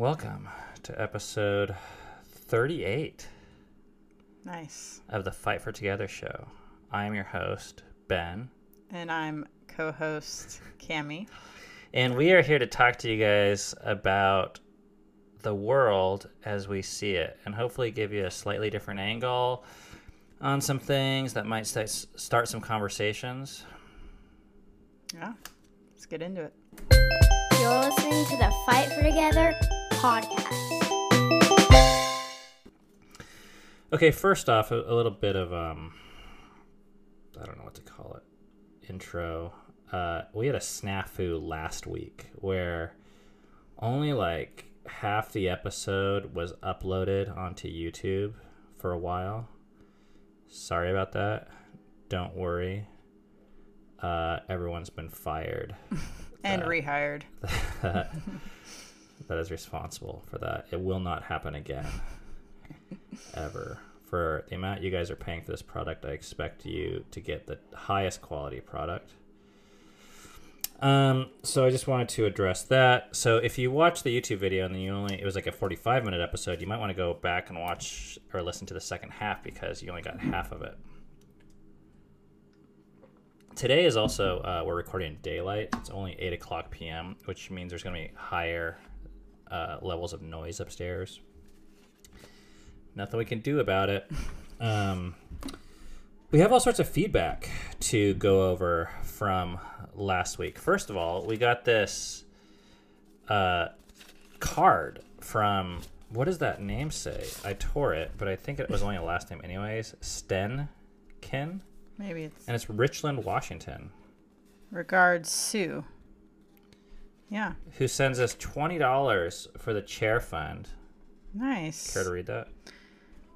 Welcome to episode 38 Nice. of the Fight for Together show. I am your host, Ben, And I'm co host Cami. and we are here to talk to you guys about the world as we see it and hopefully give you a slightly different angle on some things that might st- start some conversations. Yeah. Let's get into it. You're listening to the Fight for Together podcast. Okay, first off, a, a little bit of um, I don't know what to call it, intro. Uh, we had a snafu last week where only like half the episode was uploaded onto YouTube for a while. Sorry about that. Don't worry. Uh, everyone's been fired. And Uh, rehired. that is responsible for that. It will not happen again. Ever. For the amount you guys are paying for this product, I expect you to get the highest quality product. Um, so I just wanted to address that. So if you watch the YouTube video and then you only it was like a 45 minute episode, you might want to go back and watch or listen to the second half because you only got half of it. Today is also uh, we're recording daylight. It's only eight o'clock p.m., which means there's going to be higher uh, levels of noise upstairs. Nothing we can do about it. Um, we have all sorts of feedback to go over from last week. First of all, we got this uh, card from what does that name say? I tore it, but I think it was only a last name, anyways. Stenkin, Maybe it's and it's Richland, Washington. regards Sue. Yeah. who sends us twenty dollars for the chair fund. Nice. Care to read that?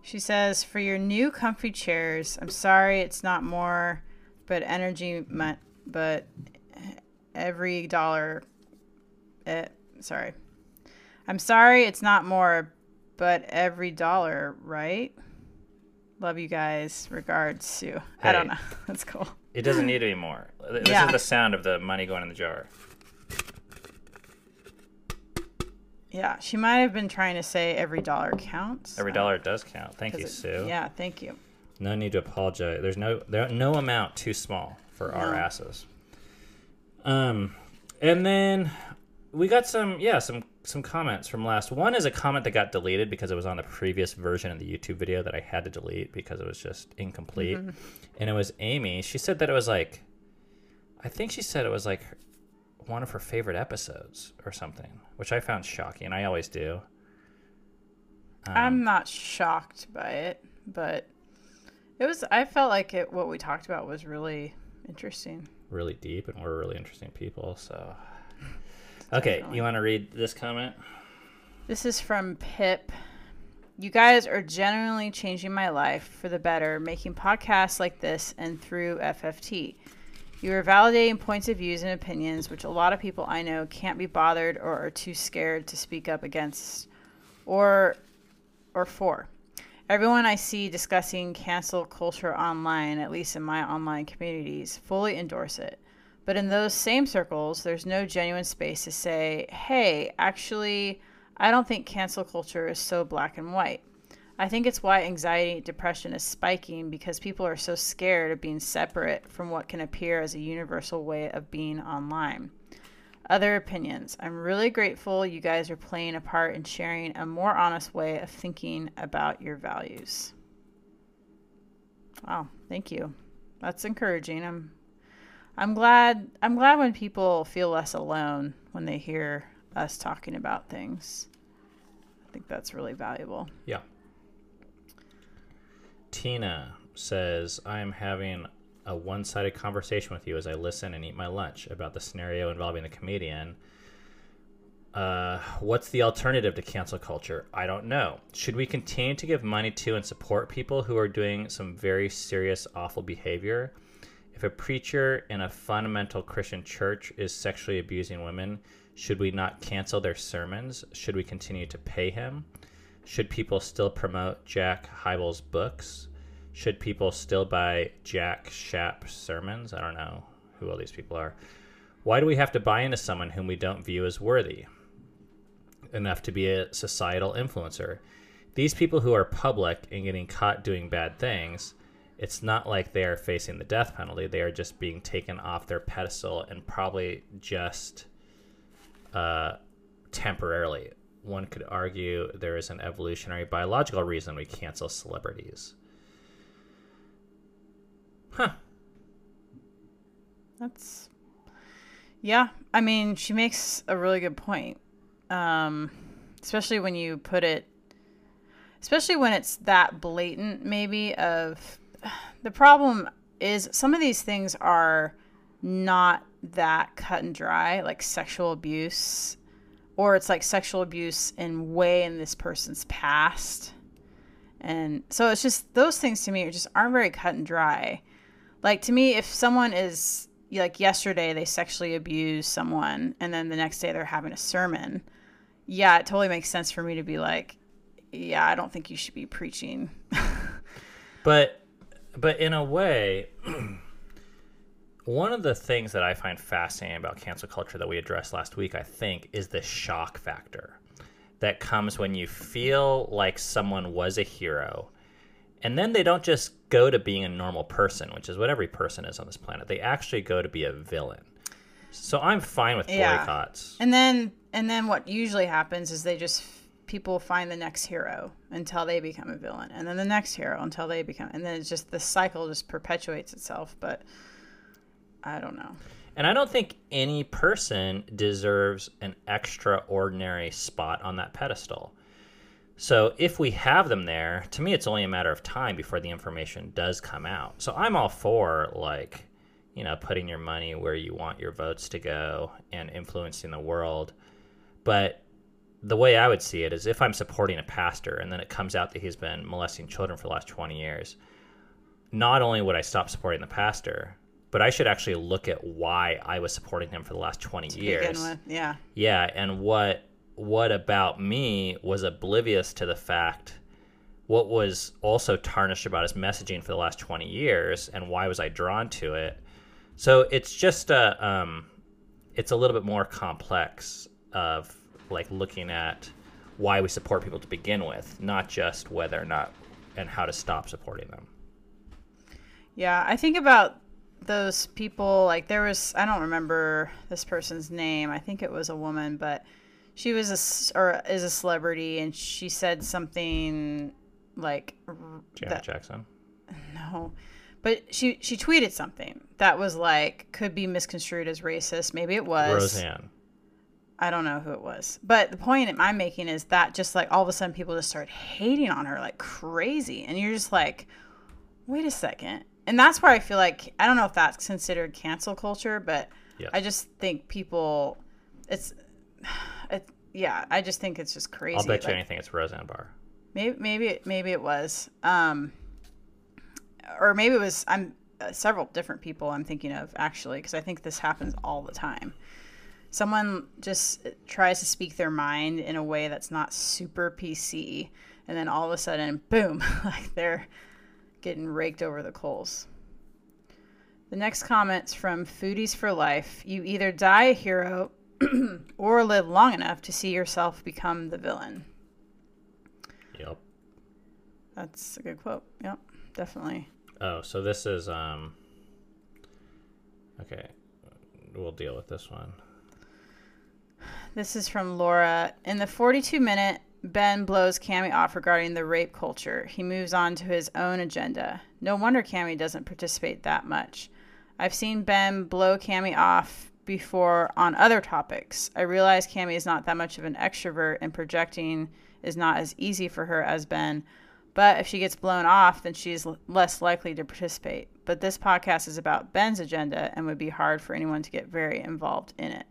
She says, for your new comfy chairs, I'm sorry it's not more, but energy, mu- but every dollar. Eh, sorry. I'm sorry it's not more, but every dollar, right? Love you guys. Regards, Sue. I don't know. That's cool. It doesn't need any more. This Yeah. is the sound of the money going in the jar. Yeah, she might have been trying to say every dollar counts. Every dollar does count. Thank you, it- Sue. Yeah, thank you. No need to apologize. There's no there no amount too small for our asses. Um, and then we got some yeah some some comments from last. One is a comment that got deleted because it was on the previous version of the YouTube video that I had to delete because it was just incomplete. And it was Amy. She said that it was like, I think she said it was like one of her favorite episodes or something, which I found shocking. And I always do. Um, I'm not shocked by it, but it was. I felt like it. What we talked about was really interesting. really deep and we're really interesting people. So, okay, Definitely. you want to read this comment? This is from Pip. You guys are genuinely changing my life for the better, making podcasts like this and through FFT. You are validating points of views and opinions which a lot of people I know can't be bothered or are too scared to speak up against or or for. Everyone I see discussing cancel culture online, at least in my online communities, fully endorse it. But in those same circles, there's no genuine space to say, hey, actually, I don't think cancel culture is so black and white. I think it's why anxiety depression is spiking because people are so scared of being separate from what can appear as a universal way of being online. Other opinions. I'm really grateful you guys are playing a part in sharing a more honest way of thinking about your values. Wow, thank you. That's encouraging. I'm I'm glad I'm glad when people feel less alone when they hear us talking about things. I think that's really valuable. Yeah. Tina says, I am having a one sided conversation with you as I listen and eat my lunch about the scenario involving the comedian. Uh, what's the alternative to cancel culture? I don't know. Should we continue to give money to and support people who are doing some very serious, awful behavior? If a preacher in a fundamental Christian church is sexually abusing women, should we not cancel their sermons? Should we continue to pay him? Should people still promote Jack Hybels' books? Should people still buy Jack Schaap sermons? I don't know who all these people are. Why do we have to buy into someone whom we don't view as worthy? enough to be a societal influencer. These people who are public and getting caught doing bad things, it's not like they are facing the death penalty. They are just being taken off their pedestal and probably just uh, temporarily. One could argue there is an evolutionary biological reason we cancel celebrities. Huh. That's yeah. I mean, she makes a really good point, um, especially when you put it, especially when it's that blatant. Maybe of the problem is some of these things are not that cut and dry, like sexual abuse, or it's like sexual abuse in way in this person's past. And so it's just those things to me just aren't very cut and dry. Like to me, if someone is like yesterday they sexually abused someone and then the next day they're having a sermon, yeah, it totally makes sense for me to be like, yeah, I don't think you should be preaching. but but in a way one of the things that I find fascinating about cancel culture that we addressed last week, I think, is the shock factor that comes when you feel like someone was a hero and then they don't just go to being a normal person, which is what every person is on this planet. They actually go to be a villain. So I'm fine with Yeah. boycotts. And then and then what usually happens is they just people find the next hero until they become a villain and then the next hero until they become and then it's just the cycle just perpetuates itself but I don't know. And I don't think any person deserves an extraordinary spot on that pedestal. So if we have them there, to me, it's only a matter of time before the information does come out. So I'm all for like, you know, putting your money where you want your votes to go and influencing the world. But the way I would see it is if I'm supporting a pastor and then it comes out that he's been molesting children for the last 20 years, not only would I stop supporting the pastor, but I should actually look at why I was supporting him for the last 20 To years. begin with, yeah. Yeah, and what what about me was oblivious to the fact what was also tarnished about his messaging for the last 20 years and why was I drawn to it. So it's just a um it's a little bit more complex of like looking at why we support people to begin with, not just whether or not and how to stop supporting them. Yeah, I think about those people like there was I don't remember this person's name. I think it was a woman, but she was a or is a celebrity and she said something like Janet that- Jackson. no. But she she tweeted something that was like could be misconstrued as racist. Maybe it was. Roseanne. I don't know who it was. But the point I'm making is that just like all of a sudden people just start hating on her like crazy. And you're just like, wait a second. And that's where I feel like, I don't know if that's considered cancel culture, but Yes. I just think people, it's, it, yeah, I just think it's just crazy. I'll bet you Like, anything it's Roseanne Barr. Maybe, maybe, it- maybe it was. Um, or maybe it was, I'm uh, several different people I'm thinking of actually, because I think this happens all the time someone just tries to speak their mind in a way that's not super PC, and then all of a sudden, boom, like they're getting raked over the coals. The next comment's from Foodies for Life. You either die a hero or live long enough to see yourself become the villain. Yep. That's a good quote. Yep, definitely. Oh, so this is um Okay. We'll deal with this one. This is from Laura. In the 42 minute, Ben blows Cammy off regarding the rape culture. He moves on to his own agenda. No wonder Cammy doesn't participate that much. I've seen Ben blow Cammy off before on other topics. I realize Cammy is not that much of an extrovert and projecting is not as easy for her as Ben. But if she gets blown off, then she's l- less likely to participate. But this podcast is about Ben's agenda and would be hard for anyone to get very involved in it.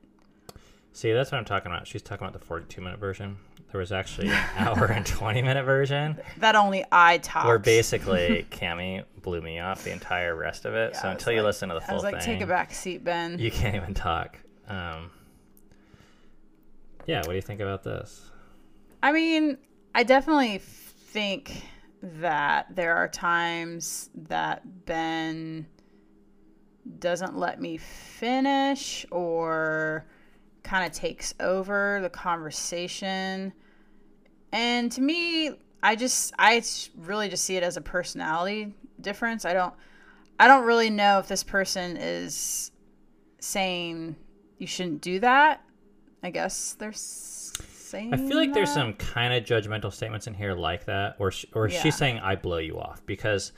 See, that's what I'm talking about. She's talking about the 42 minute version. There was actually an hour and 20 minute version That only I talk. where basically Cami blew me off the entire rest of it. Yeah, so I until you listen to the full I full was like, thing, take a back seat, Ben. you can't even talk. Um, yeah, what do you think about this? I mean, I definitely think that there are times that Ben doesn't let me finish or kind of takes over the conversation. And to me, I just I really just see it as a personality difference. I don't I don't really know if this person is saying you shouldn't do that. I guess they're saying I feel like there's some kind of judgmental statements in here like that, or or Yeah. she's saying I blow you off because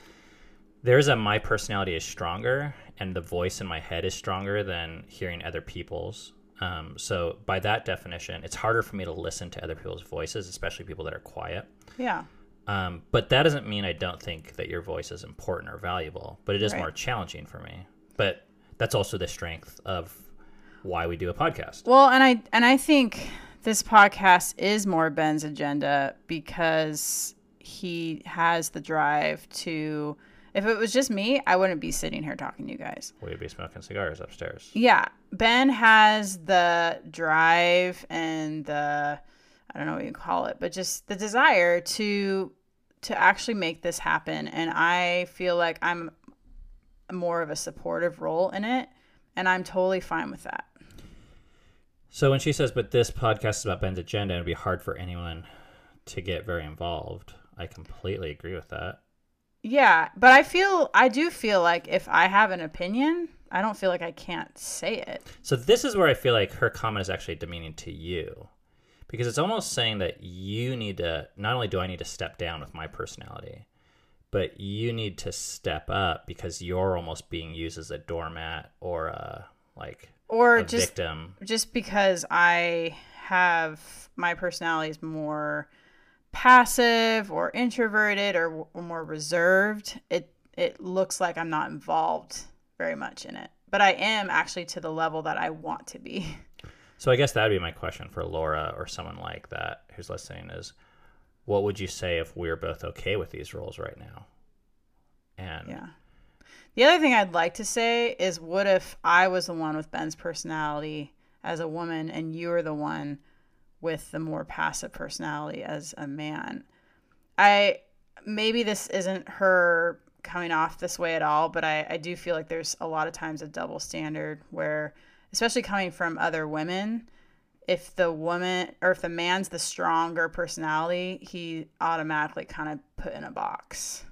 there's a my personality is stronger and the voice in my head is stronger than hearing other people's. Um, so by that definition, it's harder for me to listen to other people's voices, especially people that are quiet. Yeah. Um, but that doesn't mean I don't think that your voice is important or valuable, but it is Right. more challenging for me. But that's also the strength of why we do a podcast. Well, and I and I think this podcast is more Ben's agenda because he has the drive to if it was just me, I wouldn't be sitting here talking to you guys. We'd be smoking cigars upstairs. Yeah, Ben has the drive and the I don't know what you call it, but just the desire to to actually make this happen and I feel like I'm more of a supportive role in it and I'm totally fine with that. So when she says, "But this podcast is about Ben's agenda, and it'd be hard for anyone to get very involved," I completely agree with that. Yeah, but I feel I do feel like if I have an opinion, I don't feel like I can't say it. So this is where I feel like her comment is actually demeaning to you, because it's almost saying that you need to. Not only do I need to step down with my personality, but you need to step up because you're almost being used as a doormat or a like Or just victim. just because I have my personality is more passive or introverted or, or more reserved, it it looks like I'm not involved very much in it. But I am actually to the level that I want to be. So I guess that would be my question for Laura or someone like that who's listening is what would you say if we're both okay with these roles right now? And Yeah. The other thing I'd like to say is what if I was the one with Ben's personality as a woman and you were the one with the more passive personality as a man? I maybe this isn't her coming off this way at all, but I, I do feel like there's a lot of times a double standard where especially coming from other women, if the woman or if the man's the stronger personality, he automatically kind of put in a box.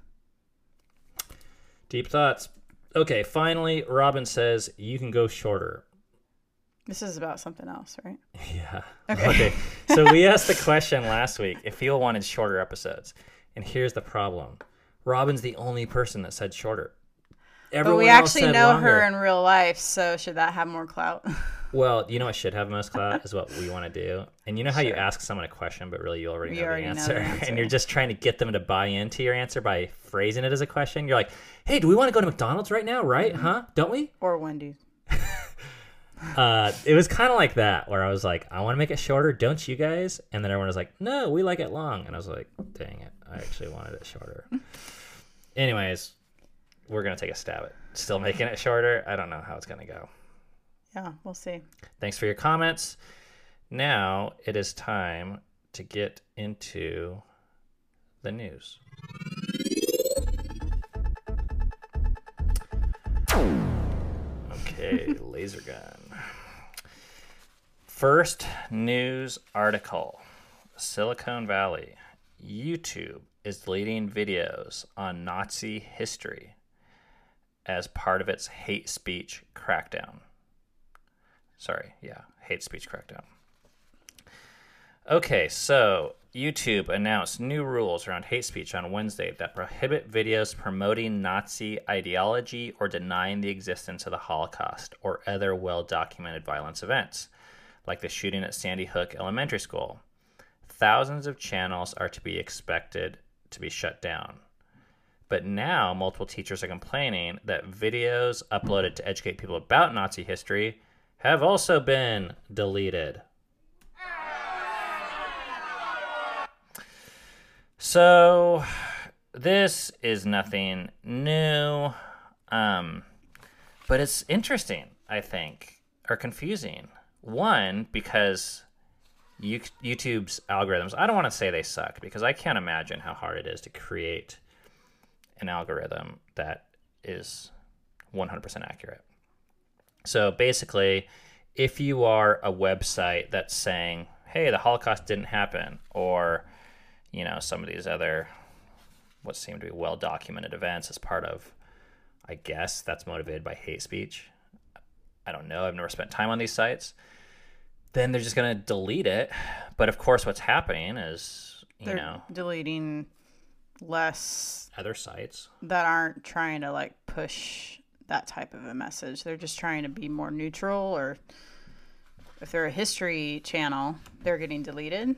deep thoughts. Okay, finally, Robin says you can go shorter. This is about something else, right? Yeah. Okay. so we asked the question last week if people wanted shorter episodes. And here's the problem. Robin's the only person that said shorter. But we actually know longer. her in real life, so should that have more clout? Well, you know what should have most clout is what we want to do. And you know how you ask someone a question, but really you already, know, the know answer, the answer. and you're just trying to get them to buy into your answer by phrasing it as a question. You're like, "Hey, do we want to go to McDonald's right now? Right? Mm-hmm. Huh? Don't we?" or Wendy's? Uh, it was kind of like that, where I was like, "I want to make it shorter, don't you guys?" And then everyone was like, "No, we like it long." And I was like, "Dang it, I actually wanted it shorter." Anyways, we're gonna take a stab at still making it shorter. I don't know how it's gonna go. Yeah, we'll see. Thanks for your comments. Now it is time to get into the news. Okay, laser gun. First news article Silicon Valley. YouTube is deleting videos on Nazi history as part of its hate speech crackdown. Sorry, yeah, hate speech crackdown. Okay, so YouTube announced new rules around hate speech on Wednesday that prohibit videos promoting Nazi ideology or denying the existence of the Holocaust or other well documented violence events, like the shooting at Sandy Hook Elementary School. Thousands of channels are to be expected to be shut down. But now, multiple teachers are complaining that videos uploaded to educate people about Nazi history have also been deleted. So, this is nothing new, um, but it's interesting, I think, or confusing. One, because YouTube's algorithms, I don't want to say they suck because I can't imagine how hard it is to create an algorithm that is 100% accurate. So basically, if you are a website that's saying, "Hey, the Holocaust didn't happen," or you know, some of these other what seem to be well documented events as part of, I guess that's motivated by hate speech. I don't know. I've never spent time on these sites. Then they're just going to delete it. But of course, what's happening is, you They're know, deleting less other sites. that aren't trying to like push that type of a message. They're just trying to be more neutral or if they're a history channel, they're getting deleted. Is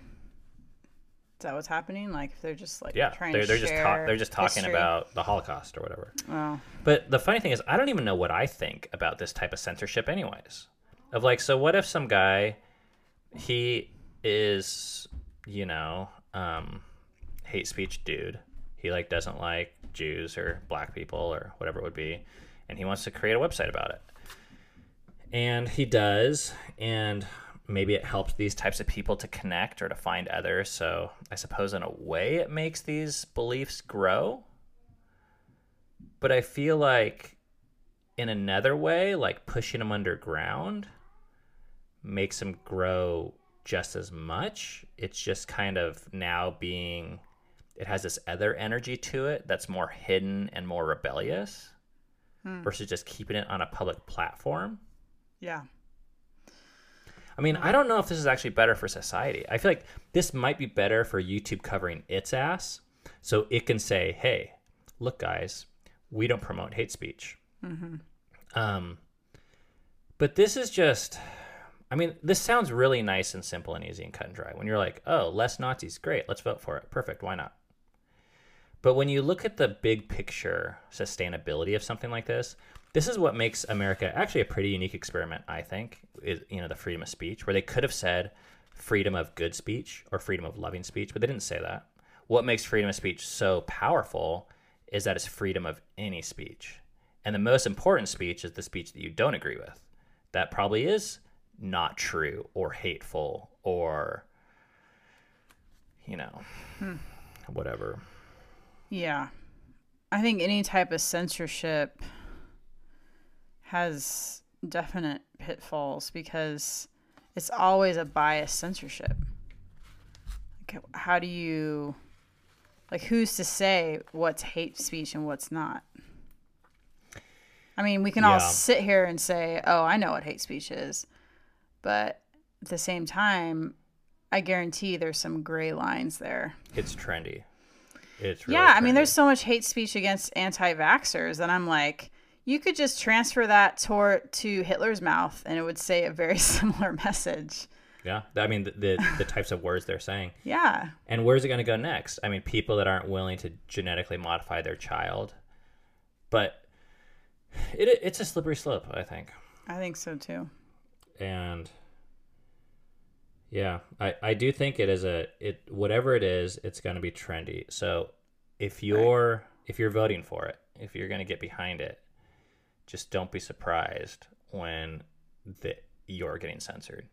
that what's happening? Like if they're just like Yeah, trying they're, they're just ta- they're just talking history. about the Holocaust or whatever. Oh, But the funny thing is, I don't even know what I think about this type of censorship, anyways. Of like, so what if some guy, he is, you know, um, hate speech dude. He like doesn't like Jews or black people or whatever it would be, and he wants to create a website about it. And he does, and maybe it helps these types of people to connect or to find others. So I suppose in a way it makes these beliefs grow but I feel like in another way, like pushing them underground makes them grow just as much. It's just kind of now being, it has this other energy to it that's more hidden and more rebellious versus just keeping it on a public platform. yeah. I mean, I don't know if this is actually better for society. I feel like this might be better for YouTube covering its ass so it can say, hey, look, guys, we don't promote hate speech. Um, but this is just, I mean, this sounds really nice and simple and easy and cut and dry. When you're like, oh, less Nazis, great, let's vote for it. Perfect, why not? But when you look at the big picture sustainability of something like this, this is what makes America actually a pretty unique experiment, I think, is you know, the freedom of speech, where they could have said freedom of good speech or freedom of loving speech, but they didn't say that. What makes freedom of speech so powerful is that it's freedom of any speech. And the most important speech is the speech that you don't agree with. That probably is not true or hateful or, you know, whatever. Yeah. I think any type of censorship has definite pitfalls because it's always a biased censorship. Like, how do you, like, who's to say what's hate speech and what's not? I mean, we can all sit here and say, oh, I know what hate speech is. But at the same time, I guarantee there's some gray lines there. It's trendy. It's really yeah, I mean, there's so much hate speech against anti-vaxxers, and I'm like, you could just transfer that toward to Hitler's mouth, and it would say a very similar message. yeah. I mean, the, the the types of words they're saying, Yeah, and where's it going to go next? I mean, people that aren't willing to genetically modify their child, but it it's a slippery slope, I think. I think so too. And yeah i i do think it is a it whatever it is it's going to be trendy. So if you're if you're voting for it if you're going to get behind it just don't be surprised when the you're getting censored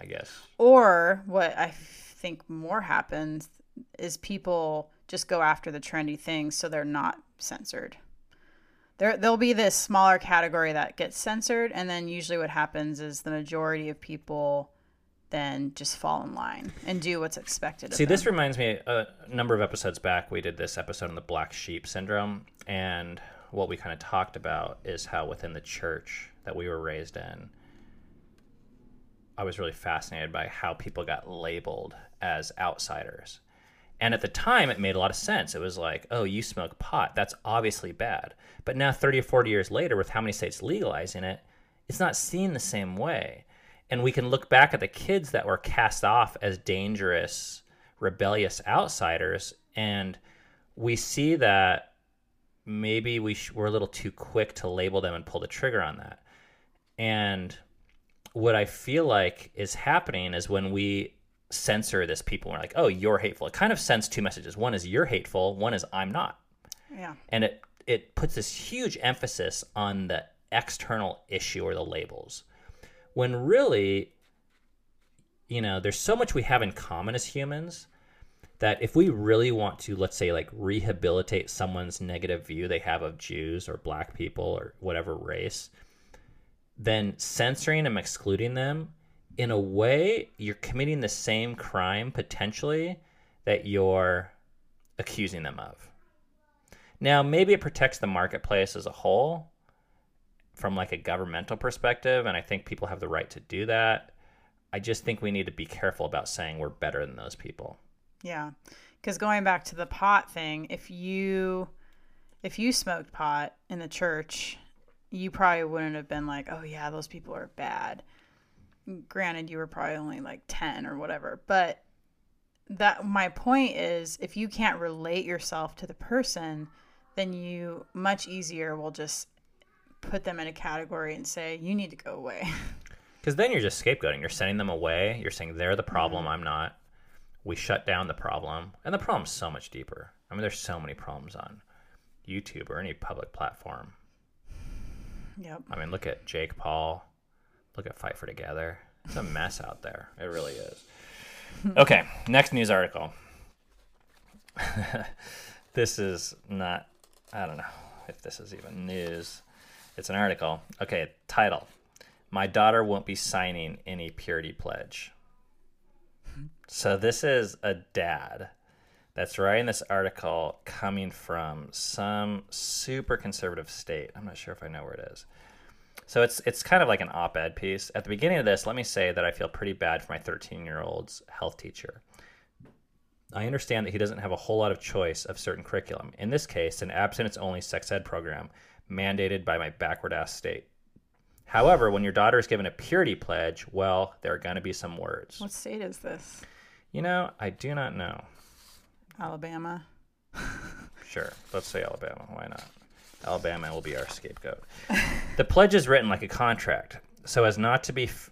i guess. Or what I think more happens is people just go after the trendy things, so they're not censored. There, there'll be this smaller category that gets censored, and then usually what happens is the majority of people then just fall in line and do what's expected. See, this reminds me uh, a number of episodes back, we did this episode on the black sheep syndrome. And what we kind of talked about is how within the church that we were raised in, I was really fascinated by how people got labeled as outsiders. And at the time, it made a lot of sense. It was like, oh, you smoke pot. That's obviously bad. But now, 30 or 40 years later, with how many states legalizing it, it's not seen the same way. And we can look back at the kids that were cast off as dangerous, rebellious outsiders, and we see that maybe we sh- we're a little too quick to label them and pull the trigger on that. And what I feel like is happening is when we censor this people, we're like, oh, you're hateful. It kind of sends two messages. One is you're hateful, one is I'm not. yeah. And it, it puts this huge emphasis on the external issue or the labels. When really, you know, there's so much we have in common as humans that if we really want to, let's say, like rehabilitate someone's negative view they have of Jews or black people or whatever race, then censoring and excluding them, in a way, you're committing the same crime potentially that you're accusing them of. Now, maybe it protects the marketplace as a whole from like a governmental perspective, and I think people have the right to do that. I just think we need to be careful about saying we're better than those people. Yeah. Because going back to the pot thing, if you if you smoked pot in the church, you probably wouldn't have been like, "Oh yeah, those people are bad." Granted, you were probably only like 10 or whatever, but that my point is if you can't relate yourself to the person, then you much easier will just put them in a category and say, "You need to go away." Because then you're just scapegoating. You're sending them away. You're saying they're the problem. Mm-hmm. I'm not. We shut down the problem, and the problem's so much deeper. I mean, there's so many problems on YouTube or any public platform. yep. I mean, look at Jake Paul. Look at Fight for Together. It's a mess out there. It really is. Okay, next news article. this is not, I don't know if this is even news. It's an article. Okay, title My daughter won't be signing any purity pledge. So this is a dad that's writing this article coming from some super conservative state. I'm not sure if I know where it is. So it's it's kind of like an op-ed piece. At the beginning of this, let me say that I feel pretty bad for my 13-year-old's health teacher. I understand that he doesn't have a whole lot of choice of certain curriculum. In this case, an abstinence-only sex ed program mandated by my backward ass state. However, when your daughter is given a purity pledge, well, there are going to be some words. What state is this? You know, I do not know. Alabama. Sure, let's say Alabama. Why not? Alabama will be our scapegoat. the pledge is written like a contract, so as not to be, f-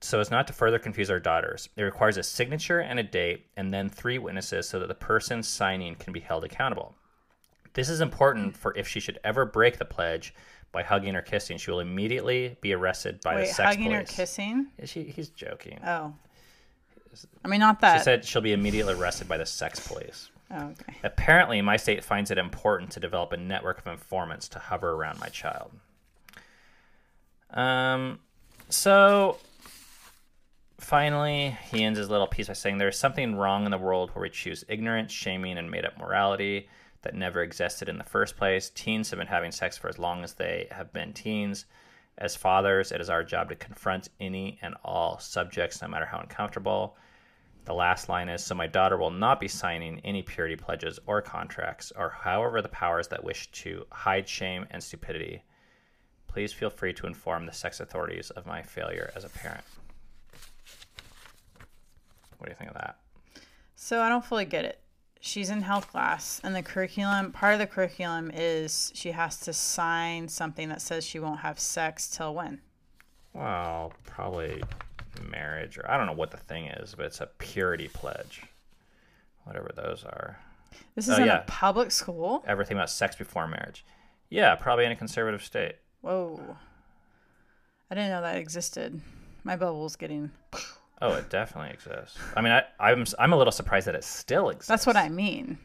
so as not to further confuse our daughters. It requires a signature and a date, and then three witnesses, so that the person signing can be held accountable. This is important for if she should ever break the pledge by hugging or kissing, she will immediately be arrested by Wait, the sex police. hugging or kissing? She, he's joking. Oh. I mean, not that. She said she'll be immediately arrested by the sex police. Okay. Apparently, my state finds it important to develop a network of informants to hover around my child. Um, so finally, he ends his little piece by saying there's something wrong in the world where we choose ignorance, shaming, and made up morality that never existed in the first place. Teens have been having sex for as long as they have been teens. As fathers, it is our job to confront any and all subjects, no matter how uncomfortable. The last line is So my daughter will not be signing any purity pledges or contracts, or however the powers that wish to hide shame and stupidity. Please feel free to inform the sex authorities of my failure as a parent. What do you think of that? So I don't fully get it. She's in health class, and the curriculum part of the curriculum is she has to sign something that says she won't have sex till when. Well, probably marriage, or I don't know what the thing is, but it's a purity pledge. Whatever those are. This is Oh, in yeah. a public school. Everything about sex before marriage. Yeah, probably in a conservative state. Whoa, I didn't know that existed. My bubble's getting. Oh, it definitely exists. I mean, I, I'm I'm a little surprised that it still exists. That's what I mean.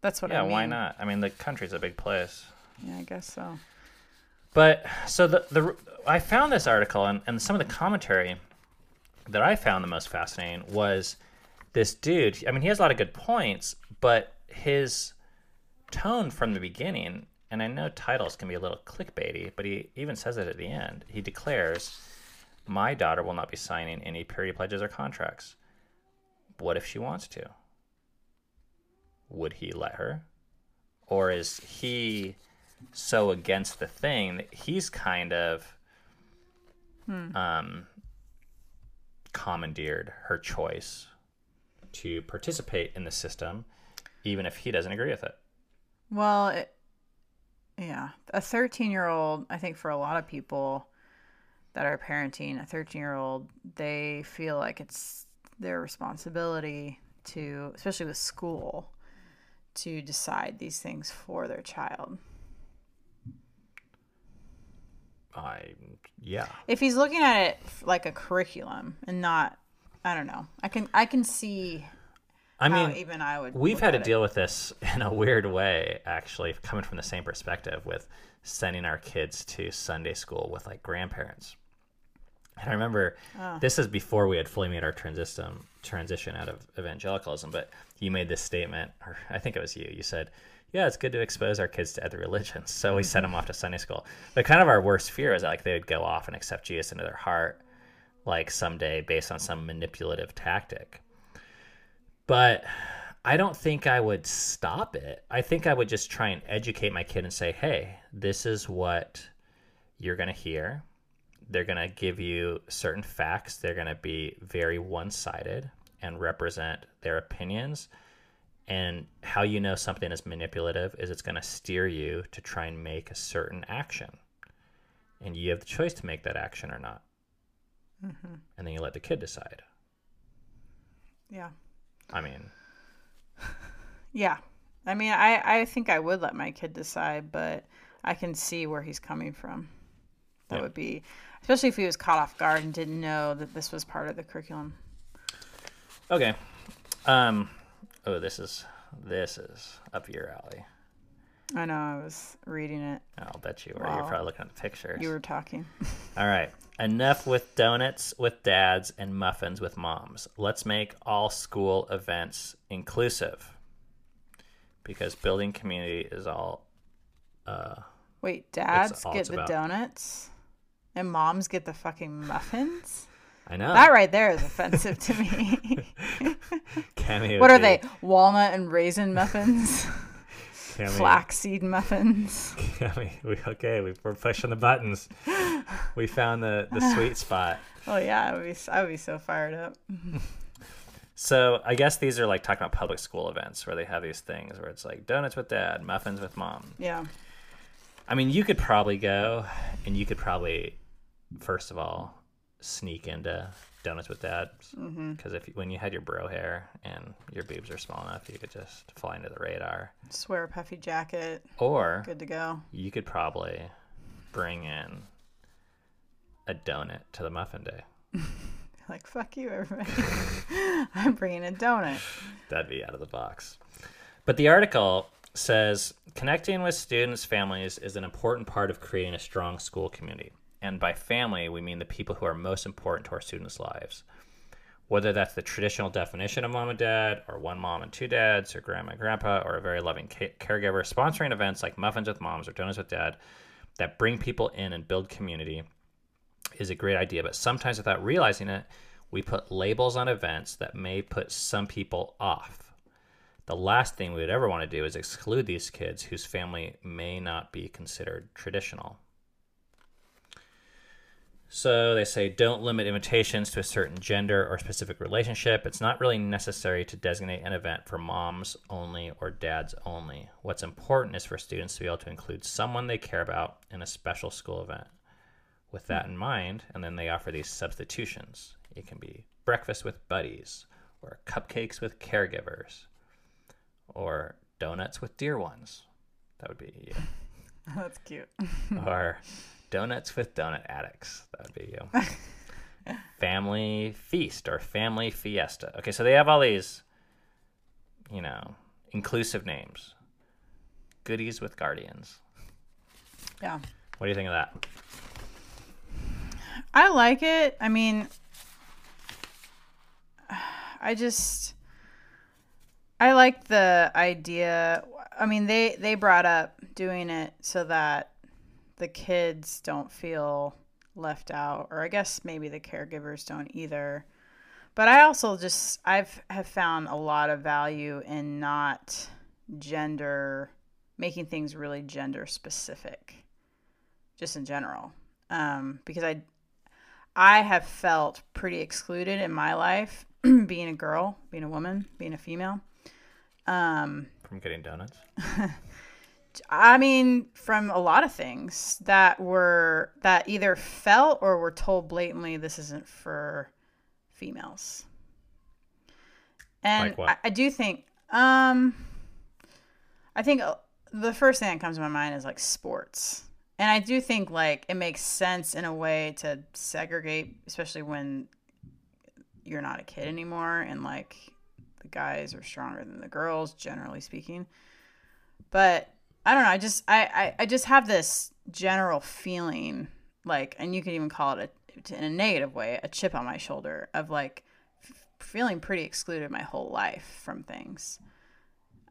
That's what Yeah, I mean. Yeah, why not? I mean, the country's a big place. Yeah, I guess so. But so the the I found this article and, and some of the commentary that I found the most fascinating was this dude. I mean, he has a lot of good points, but his tone from the beginning, and I know titles can be a little clickbaity, but he even says it at the end. He declares, "My daughter will not be signing any purity pledges or contracts. What if she wants to? Would he let her, or is he?" so against the thing that he's kind of um, commandeered her choice to participate in the system, even if he doesn't agree with it. Well, it, yeah, a 13 year old, I think for a lot of people that are parenting, a 13 year old, they feel like it's their responsibility to, especially with school, to decide these things for their child. I yeah, If he's looking at it like a curriculum and not, I don't know, I can I can see I how mean, even I would. We've had to it. deal with this in a weird way, actually, coming from the same perspective with sending our kids to Sunday school with like grandparents. And I remember Oh. this is before we had fully made our transition transition out of evangelicalism, but you made this statement, or I think it was you. You said, "Yeah, it's good to expose our kids to other religions," so we sent them off to Sunday school. But kind of our worst fear is that like they would go off and accept Jesus into their heart, like someday, based on some manipulative tactic but I don't think I would stop it. I think I would just try and educate my kid and say, hey, this is what you're going to hear. They're going to give you certain facts. They're going to be very one sided and represent their opinions. And how you know something is manipulative is it's going to steer you to try and make a certain action. And you have the choice to make that action or not. And then you let the kid decide. Yeah. I mean, Yeah. I mean, I, I think I would let my kid decide, but I can see where he's coming from. That Yeah. would be, especially if he was caught off guard and didn't know that this was part of the curriculum. Okay. Um. Oh, this is this is up your alley. I know, I was reading it. I'll bet you were. You're probably looking at the pictures. You were talking. All right. Enough with donuts with dads and muffins with moms. Let's make all school events inclusive. Because building community is all. Uh, Wait, dads all get the about. donuts and moms get the fucking muffins? I know. That right there is offensive to me. Cammy what are they? Walnut and raisin muffins? Flaxseed muffins? We, okay, we, we're pushing the buttons. We found the, the sweet spot. Oh yeah, I would be I would be so fired up. So I guess these are like talking about public school events where they have these things where it's like donuts with dad, muffins with mom. Yeah. I mean, you could probably go, and you could probably, first of all, sneak into donuts with dad mm-hmm. because if when you had your bro hair and your boobs are small enough, you could just fly into the radar. Just wear a puffy jacket. Or Good to go. you could probably bring in a donut to the muffin day. Like fuck you, everybody. I'm bringing a donut. That'd be out of the box. But the article says connecting with students' families is an important part of creating a strong school community. And by family, we mean the people who are most important to our students' lives. Whether that's the traditional definition of mom and dad, or one mom and two dads, or grandma and grandpa, or a very loving ca- caregiver, sponsoring events like Muffins with Moms or Donuts with Dad that bring people in and build community is a great idea, but sometimes without realizing it, we put labels on events that may put some people off. The last thing we would ever want to do is exclude these kids whose family may not be considered traditional. So they say don't limit invitations to a certain gender or specific relationship. It's not really necessary to designate an event for moms only or dads only. What's important is for students to be able to include someone they care about in a special school event with that in mind, and then they offer these substitutions. It can be breakfast with buddies, or cupcakes with caregivers, or donuts with dear ones. That would be you. That's cute. or donuts with donut addicts. That would be you. Um, family feast or family fiesta. Okay, so they have all these, you know, inclusive names. Goodies with guardians. Yeah. What do you think of that? I like it. I mean, I just I like the idea. I mean, they they brought up doing it so that the kids don't feel left out, or I guess maybe the caregivers don't either. But I also just I've have found a lot of value in not gender making things really gender specific, just in general, um, because I I have felt pretty excluded in my life, being a girl, being a woman, being a female. Um, From getting donuts? I mean, from a lot of things that were that either felt or were told blatantly this isn't for females. And Like? I, I do think, um, I think uh, the first thing that comes to my mind is like sports. And I do think like it makes sense in a way to segregate, especially when you're not a kid anymore and like the guys are stronger than the girls, generally speaking. But I don't know. I just I I, I just have this general feeling like, and you could even call it a, in a negative way, a chip on my shoulder of like f- feeling pretty excluded my whole life from things.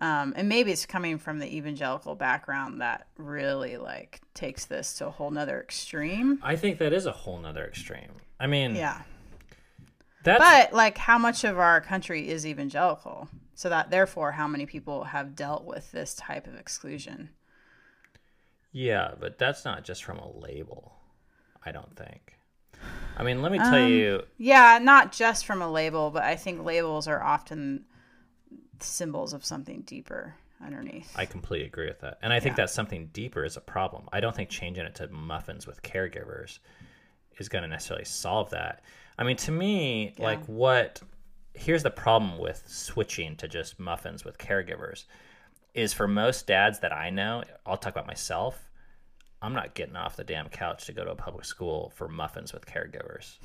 Um, and maybe it's coming from the evangelical background that really like takes this to a whole nother extreme. I think that is a whole nother extreme. I mean, Yeah. that's But like how much of our country is evangelical? So that therefore how many people have dealt with this type of exclusion? yeah, but that's not just from a label. I don't think. I mean, let me tell Um, you. Yeah, not just from a label, but I think labels are often symbols of something deeper underneath. I completely agree with that. And I think Yeah. that something deeper is a problem. I don't think changing it to muffins with caregivers is going to necessarily solve that. I mean, to me, Yeah. like what here's the problem with switching to just muffins with caregivers is for most dads that I know, I'll talk about myself, I'm not getting off the damn couch to go to a public school for muffins with caregivers.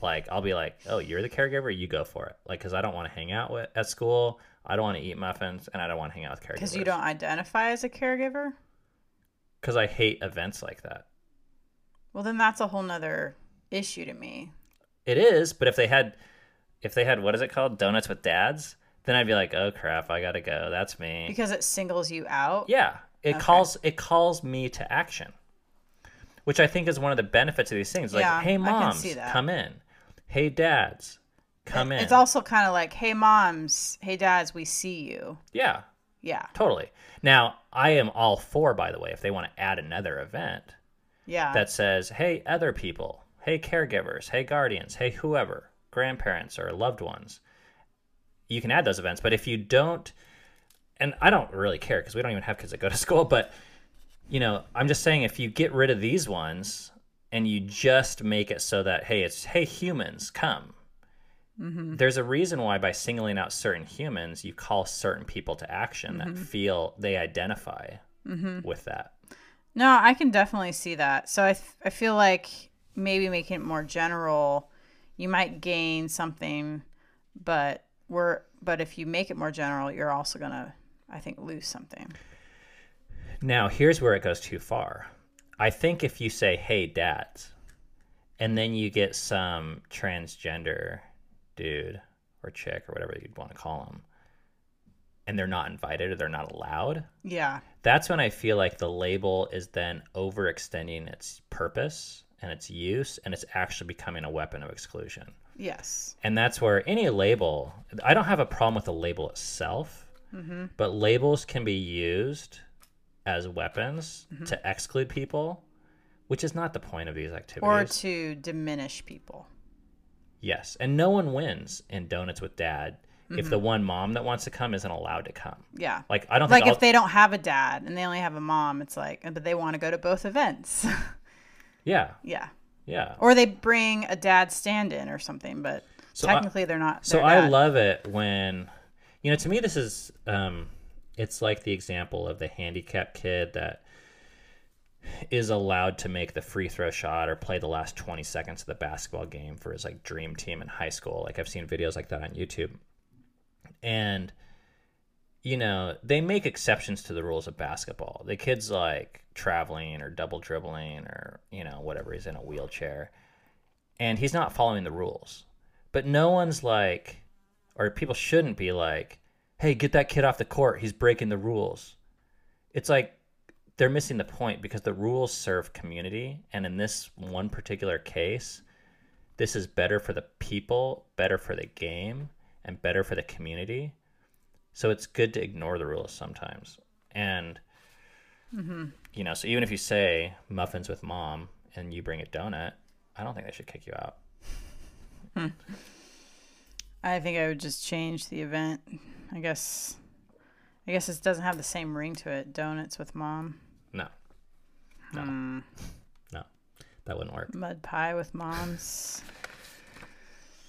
Like I'll be like, "Oh, you're the caregiver, you go for it." Like cuz I don't want to hang out with at school, I don't want to eat muffins, and I don't want to hang out with caregivers. Because you don't identify as a caregiver? because I hate events like that. Well, then that's a whole nother issue to me. It is, but if they had, if they had, what is it called, donuts with dads, then I'd be like, oh crap, I gotta go. That's me. Because it singles you out. yeah, it Okay. calls it calls me to action, which I think is one of the benefits of these things. Like, Yeah, hey moms, come in. Hey dads, come in. It's also kind of like, hey, moms, hey, dads, we see you. yeah, Yeah. totally. Now I am all for, by the way, if they want to add another event. Yeah. that says, hey, other people, hey, caregivers, hey, guardians, hey, whoever, grandparents or loved ones. You can add those events, but if you don't, and I don't really care because we don't even have kids that go to school, but you know, I'm just saying if you get rid of these ones and you just make it so that, hey, it's, hey, humans, come. Mm-hmm. There's a reason why by singling out certain humans, you call certain people to action that mm-hmm. feel they identify mm-hmm. with that. No, I can definitely see that. So I, th- I feel like maybe making it more general, you might gain something, but we're but if you make it more general, you're also gonna, I think, lose something. Now, here's where it goes too far. I think if you say, hey, dads, and then you get some transgender dude or chick or whatever you'd want to call them, and they're not invited or they're not allowed, Yeah. that's when I feel like the label is then overextending its purpose and its use, and it's actually becoming a weapon of exclusion. Yes. And that's where any label, I don't have a problem with the label itself, but labels can be used as weapons to exclude people, which is not the point of these activities. Or to diminish people. yes. And no one wins in Donuts with Dad if Mm-hmm. the one mom that wants to come isn't allowed to come. Yeah. Like, I don't Like if they don't have a dad and they only have a mom, it's like, but they want to go to both events. yeah, yeah. yeah. Or they bring a dad stand in or something, but So I- technically they're not. So I love it when, you know, to me this is, um, it's like the example of the handicapped kid that is allowed to make the free throw shot or play the last 20 seconds of the basketball game for his like dream team in high school. Like I've seen videos like that on YouTube. And you know, they make exceptions to the rules of basketball. The kid's like traveling or double dribbling or, you know, whatever, he's in a wheelchair. And he's not following the rules. But no one's like, or people shouldn't be like, hey, get that kid off the court. He's breaking the rules. It's like they're missing the point because the rules serve community. And in this one particular case, this is better for the people, better for the game, and better for the community. So it's good to ignore the rules sometimes. And, you know, so even if you say muffins with mom and you bring a donut, I don't think they should kick you out. I think I would just change the event. I guess. I guess it doesn't have the same ring to it. Donuts with mom, No. No. Hmm. No. That wouldn't work. mud pie with moms,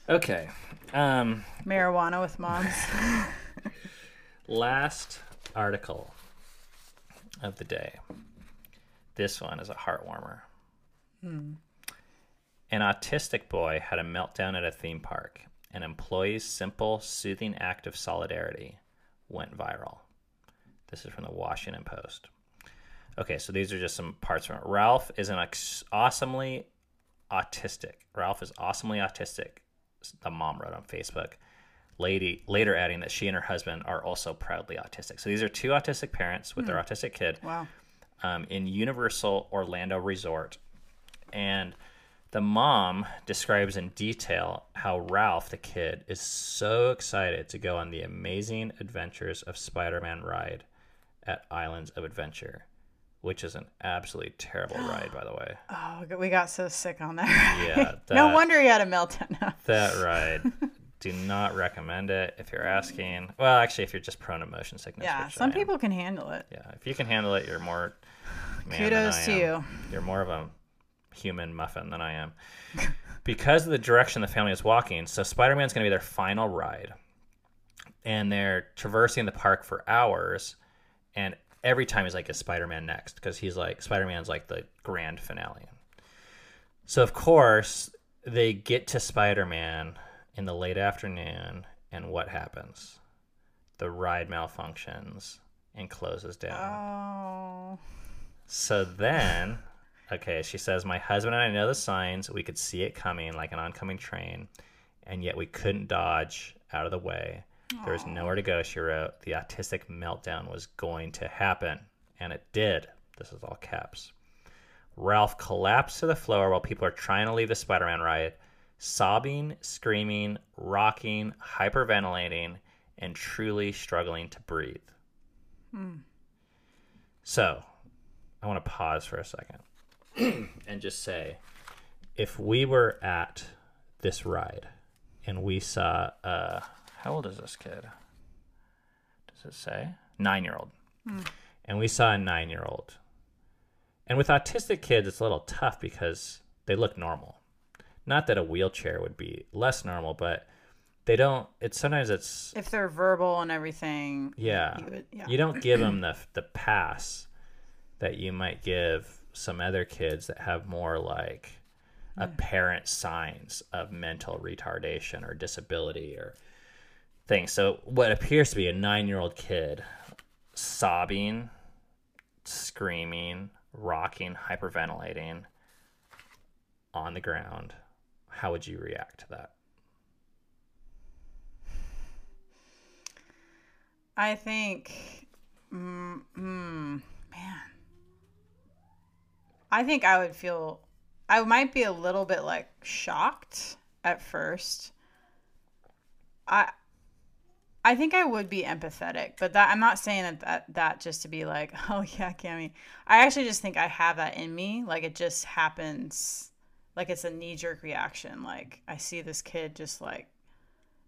Okay. Um marijuana with moms. last article of the day. This one is a heart warmer. Hmm. An autistic boy had a meltdown at a theme park an employee's simple, soothing act of solidarity went viral. This is from the Washington Post. Okay, so these are just some parts from it. Ralph is an awesomely autistic. Ralph is awesomely autistic. The mom wrote on Facebook. Lady later adding that she and her husband are also proudly autistic. So these are two autistic parents with their autistic kid Wow. um, in Universal Orlando Resort. And the mom describes in detail how Ralph, the kid, is so excited to go on the amazing adventures of Spider Man ride at Islands of Adventure, which is an absolutely terrible ride, by the way. Oh, we got so sick on that. Yeah, ride. no wonder he had a meltdown. That ride. Do not recommend it if you're asking. Well, actually, if you're just prone to motion sickness. yeah, some people can handle it. Yeah, if you can handle it, you're more. Kudos to am. you. You're more of a human muffin than I am. because of the direction the family is walking, so Spider Man's going to be their final ride. And they're traversing the park for hours. And every time he's like, is Spider Man next? Because he's like, Spider Man's like the grand finale. So, of course, they get to Spider Man in the late afternoon. And what happens? The ride malfunctions and closes down. Oh. So then, oh. okay, she says, My husband and I know the signs. We could see it coming like an oncoming train, and yet we couldn't dodge out of the way. There was nowhere to go, she wrote. The autistic meltdown was going to happen, and it did. This is all caps. Ralph collapsed to the floor while people are trying to leave the Spider Man ride, sobbing, screaming, rocking, hyperventilating, and truly struggling to breathe. So, I want to pause for a second and just say if we were at this ride and we saw, uh, how old is this kid? Does it say? Nine year old. And we saw a nine year old. And with autistic kids, it's a little tough because they look normal. Not that a wheelchair would be less normal, but they don't. It's sometimes it's If they're verbal and everything. yeah. You would- yeah. You don't give them the the pass that you might give some other kids that have more like apparent signs of mental retardation or disability or things. So what appears to be a 9-year-old kid sobbing, screaming, rocking, hyperventilating on the ground, how would you react to that? I think, mm, mm, man, I think I would feel, I might be a little bit like shocked at first. I, I think I would be empathetic, but that I'm not saying that that, that just to be like, oh yeah, Cami. I actually just think I have that in me. Like it just happens, like it's a knee jerk reaction. Like I see this kid just like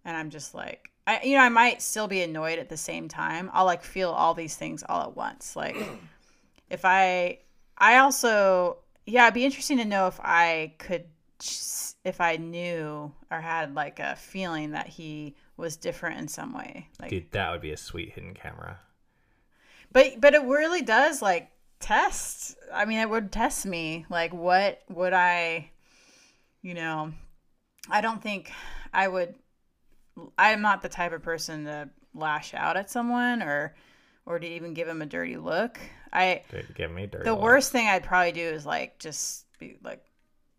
and I'm just like I you know I might still be annoyed at the same time. I'll like feel all these things all at once. Like if I I also yeah, it'd be interesting to know if I could if I knew or had like a feeling that he was different in some way. Like Dude, that would be a sweet hidden camera. but but it really does like test. I mean, it would test me. Like, what would I, you know? I don't think I would. I'm not the type of person to lash out at someone or or to even give him a dirty look. I Dude, give me dirty. the look. worst thing I'd probably do is like just be like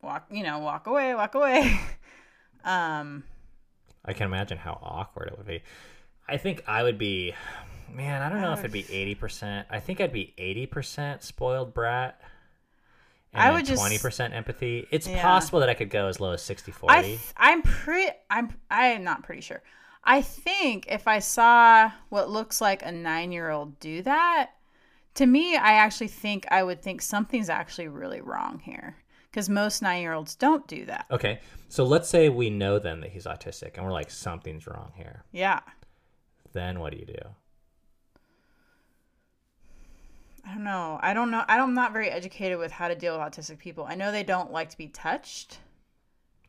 walk, you know, walk away, walk away. um, I can imagine how awkward it would be. I think I would be, man. I don't know if it'd be eighty percent. I think I'd be eighty percent spoiled brat. I would just- twenty percent empathy. It's Yeah. possible that I could go as low as 60 I 40. th- I'm pretty I'm I'm not pretty sure. I think if I saw what looks like a 9-year-old do that, to me I actually think I would think something's actually really wrong here cuz most 9-year-olds don't do that. okay, so let's say we know then that he's autistic, and we're like something's wrong here. Yeah. Then what do you do? I don't know. I don't know. I don't- I'm not very educated with how to deal with autistic people. I know they don't like to be touched.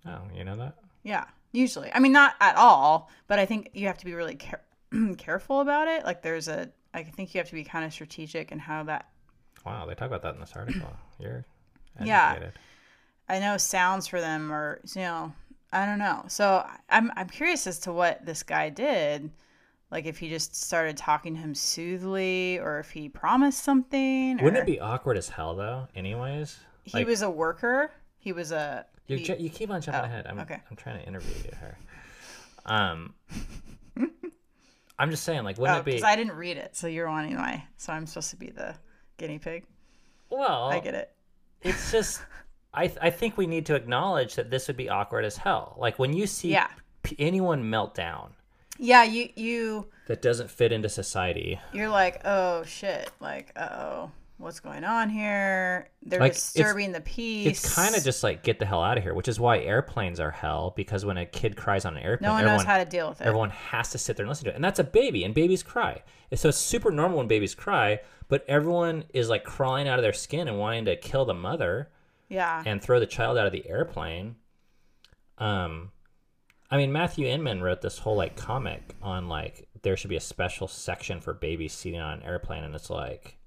Oh, you know that? Yeah, usually. I mean, not at all, but I think you have to be really care- careful about it. Like, there's a, I think you have to be kind of strategic in how that. Wow, they talk about that in this article. You're educated. Yeah. I know sounds for them are, you know, I don't know. So I'm I'm curious as to what this guy did. Like if he just started talking to him soothly, or if he promised something. Wouldn't or- it be awkward as hell though? Anyways, He Like, was a worker. He was a. You, he- ju- you keep on jumping Oh, ahead. I'm okay. I'm trying to interview you here. Um, I'm just saying, like, wouldn't oh, it be? because I didn't read it, so you're wanting my. So I'm supposed to be the guinea pig. well, I get it. it's just I th- I think we need to acknowledge that this would be awkward as hell. Like when you see Yeah. p- anyone melt down Yeah, you you that doesn't fit into society. you're like, oh shit, like, oh, what's going on here? They're Like, disturbing the peace. It's kind of just like get the hell out of here, which is why airplanes are hell because when a kid cries on an airplane, no one everyone knows how to deal with it. everyone has to sit there and listen to it. And that's a baby, and babies cry. And so it's super normal when babies cry, but everyone is like crawling out of their skin and wanting to kill the mother yeah, and throw the child out of the airplane. Um, I mean, Matthew Inman wrote this whole like comic on like there should be a special section for babies seating on an airplane, and it's like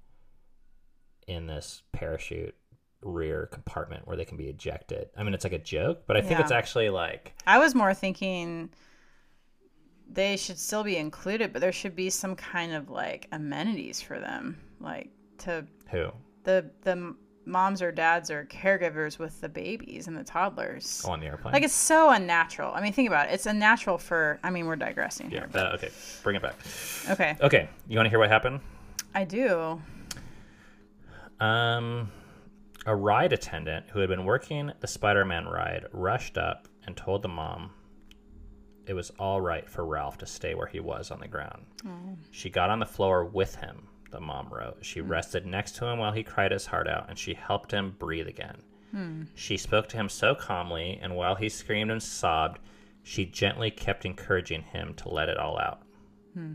in this parachute rear compartment where they can be ejected. I mean, it's like a joke, but I think it's actually like I was more thinking they should still be included, but there should be some kind of like amenities for them, like to who the the moms or dads or caregivers with the babies and the toddlers. on the airplane. Like it's so unnatural. I mean, think about it. It's unnatural for. I mean, we're digressing yeah. here. that- okay, bring it back. Okay, Okay, you want to hear what happened? I do. Um, a ride attendant who had been working the Spider-Man ride rushed up and told the mom it was all right for Ralph to stay where he was on the ground. She got on the floor with him, the mom wrote. She hmm. rested next to him while he cried his heart out, and she helped him breathe again. Hmm. She spoke to him so calmly, and while he screamed and sobbed, she gently kept encouraging him to let it all out. Hmm.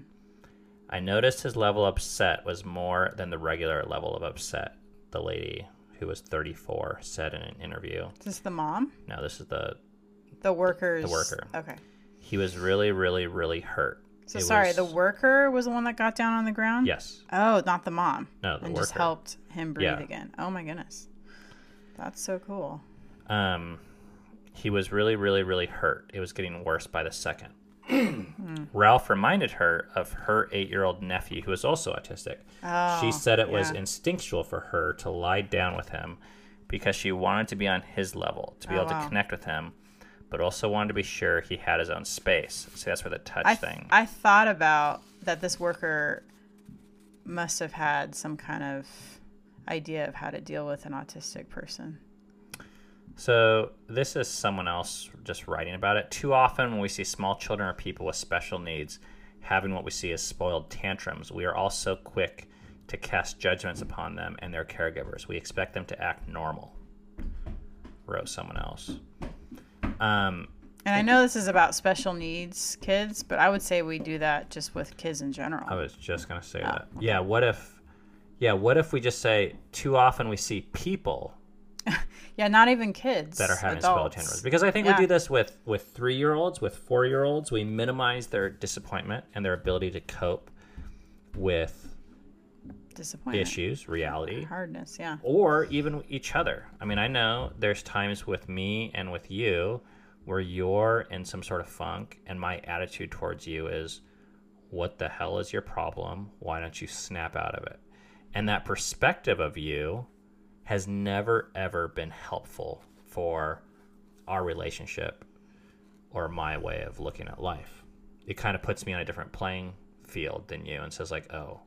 I noticed his level of upset was more than the regular level of upset, the lady who was 34 said in an interview. Is this the mom? No, this is the. The workers. The worker. Okay. He was really, really, really hurt. So It sorry, was- the worker was the one that got down on the ground. Yes. Oh, not the mom. No, the and just helped him breathe Yeah. again. Oh my goodness, that's so cool. Um, he was really, really, really hurt. It was getting worse by the second. Ralph reminded her of her eight year old nephew who was also autistic. Oh, she said it was instinctual for her to lie down with him because she wanted to be on his level, to be Oh, able wow. to connect with him, but also wanted to be sure he had his own space. So that's where the touch I, thing. I thought about that. This worker must have had some kind of idea of how to deal with an autistic person. So this is someone else just writing about it. Too often, when we see small children or people with special needs having what we see as spoiled tantrums, we are all so quick to cast judgments upon them and their caregivers. We expect them to act normal. Wrote someone else. Um, And I know this is about special needs kids, but I would say we do that just with kids in general. I was just gonna Oh, say that. Yeah. What if? Yeah. What if we just say too often we see people yeah, not even kids that are having adults. tantrums because I think Yeah. we do this with with three year olds, with four year olds. We minimize their disappointment and their ability to cope with Disappointment, issues, reality, hardness. Yeah. or even each other. I mean, I know there's times with me and with you where you're in some sort of funk, and my attitude towards you is, "What the hell is your problem? Why don't you snap out of it?" And that perspective of you has never ever been helpful for our relationship or my way of looking at life. It kind of puts me on a different playing field than you and says like, "Oh,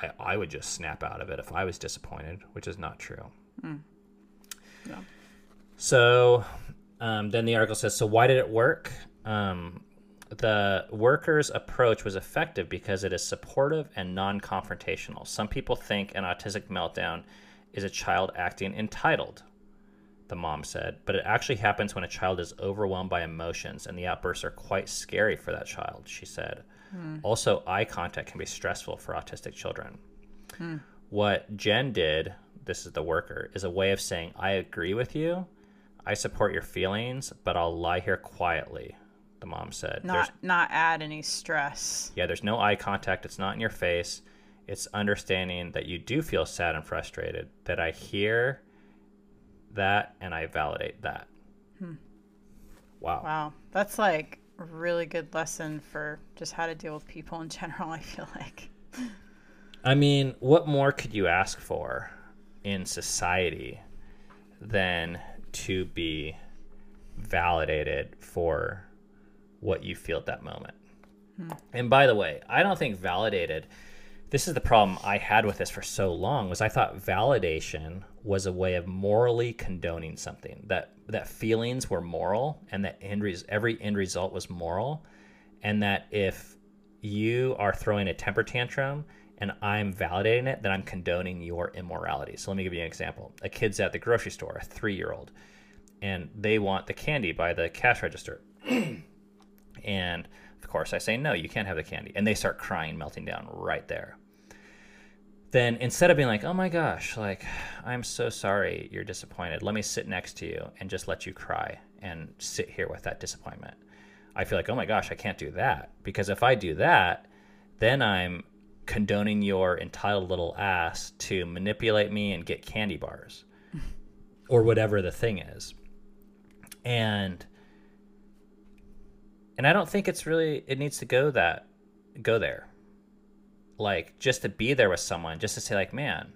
I, I would just snap out of it if I was disappointed, which is not true. Yeah. So um, then the article says, so why did it work? Um, the workers' approach was effective because it is supportive and non confrontational. Some people think an autistic meltdown is a child acting entitled, the mom said, but it actually happens when a child is overwhelmed by emotions, and the outbursts are quite scary for that child, she said. Also, eye contact can be stressful for autistic children. Hmm. What Jen did, this is the worker, is a way of saying, I agree with you. I support your feelings, but I'll lie here quietly, the mom said. There's, Not not add any stress. yeah, there's no eye contact. It's not in your face. It's understanding that you do feel sad and frustrated, that I hear that and I validate that. Hmm. Wow. Wow. That's like really good lesson for just how to deal with people in general, I feel like. I mean, what more could you ask for in society than to be validated for what you feel at that moment? Hmm. And by the way, I don't think validated this is the problem I had with this for so long was I thought validation was a way of morally condoning something that that feelings were moral and that end res- every end result was moral and that if you are throwing a temper tantrum and I'm validating it, then I'm condoning your immorality. So let me give you an example. A kid's at the grocery store, a three year old, and they want the candy by the cash register. and of course, I say, no, you can't have the candy. And they start crying, melting down right there. Then instead of being like, oh my gosh, like, I'm so sorry you're disappointed, let me sit next to you and just let you cry and sit here with that disappointment. I feel like, oh my gosh, I can't do that. Because if I do that, then I'm condoning your entitled little ass to manipulate me and get candy bars or whatever the thing is. And and I don't think it's really it needs to go that go there. Like just to be there with someone, just to say like, man,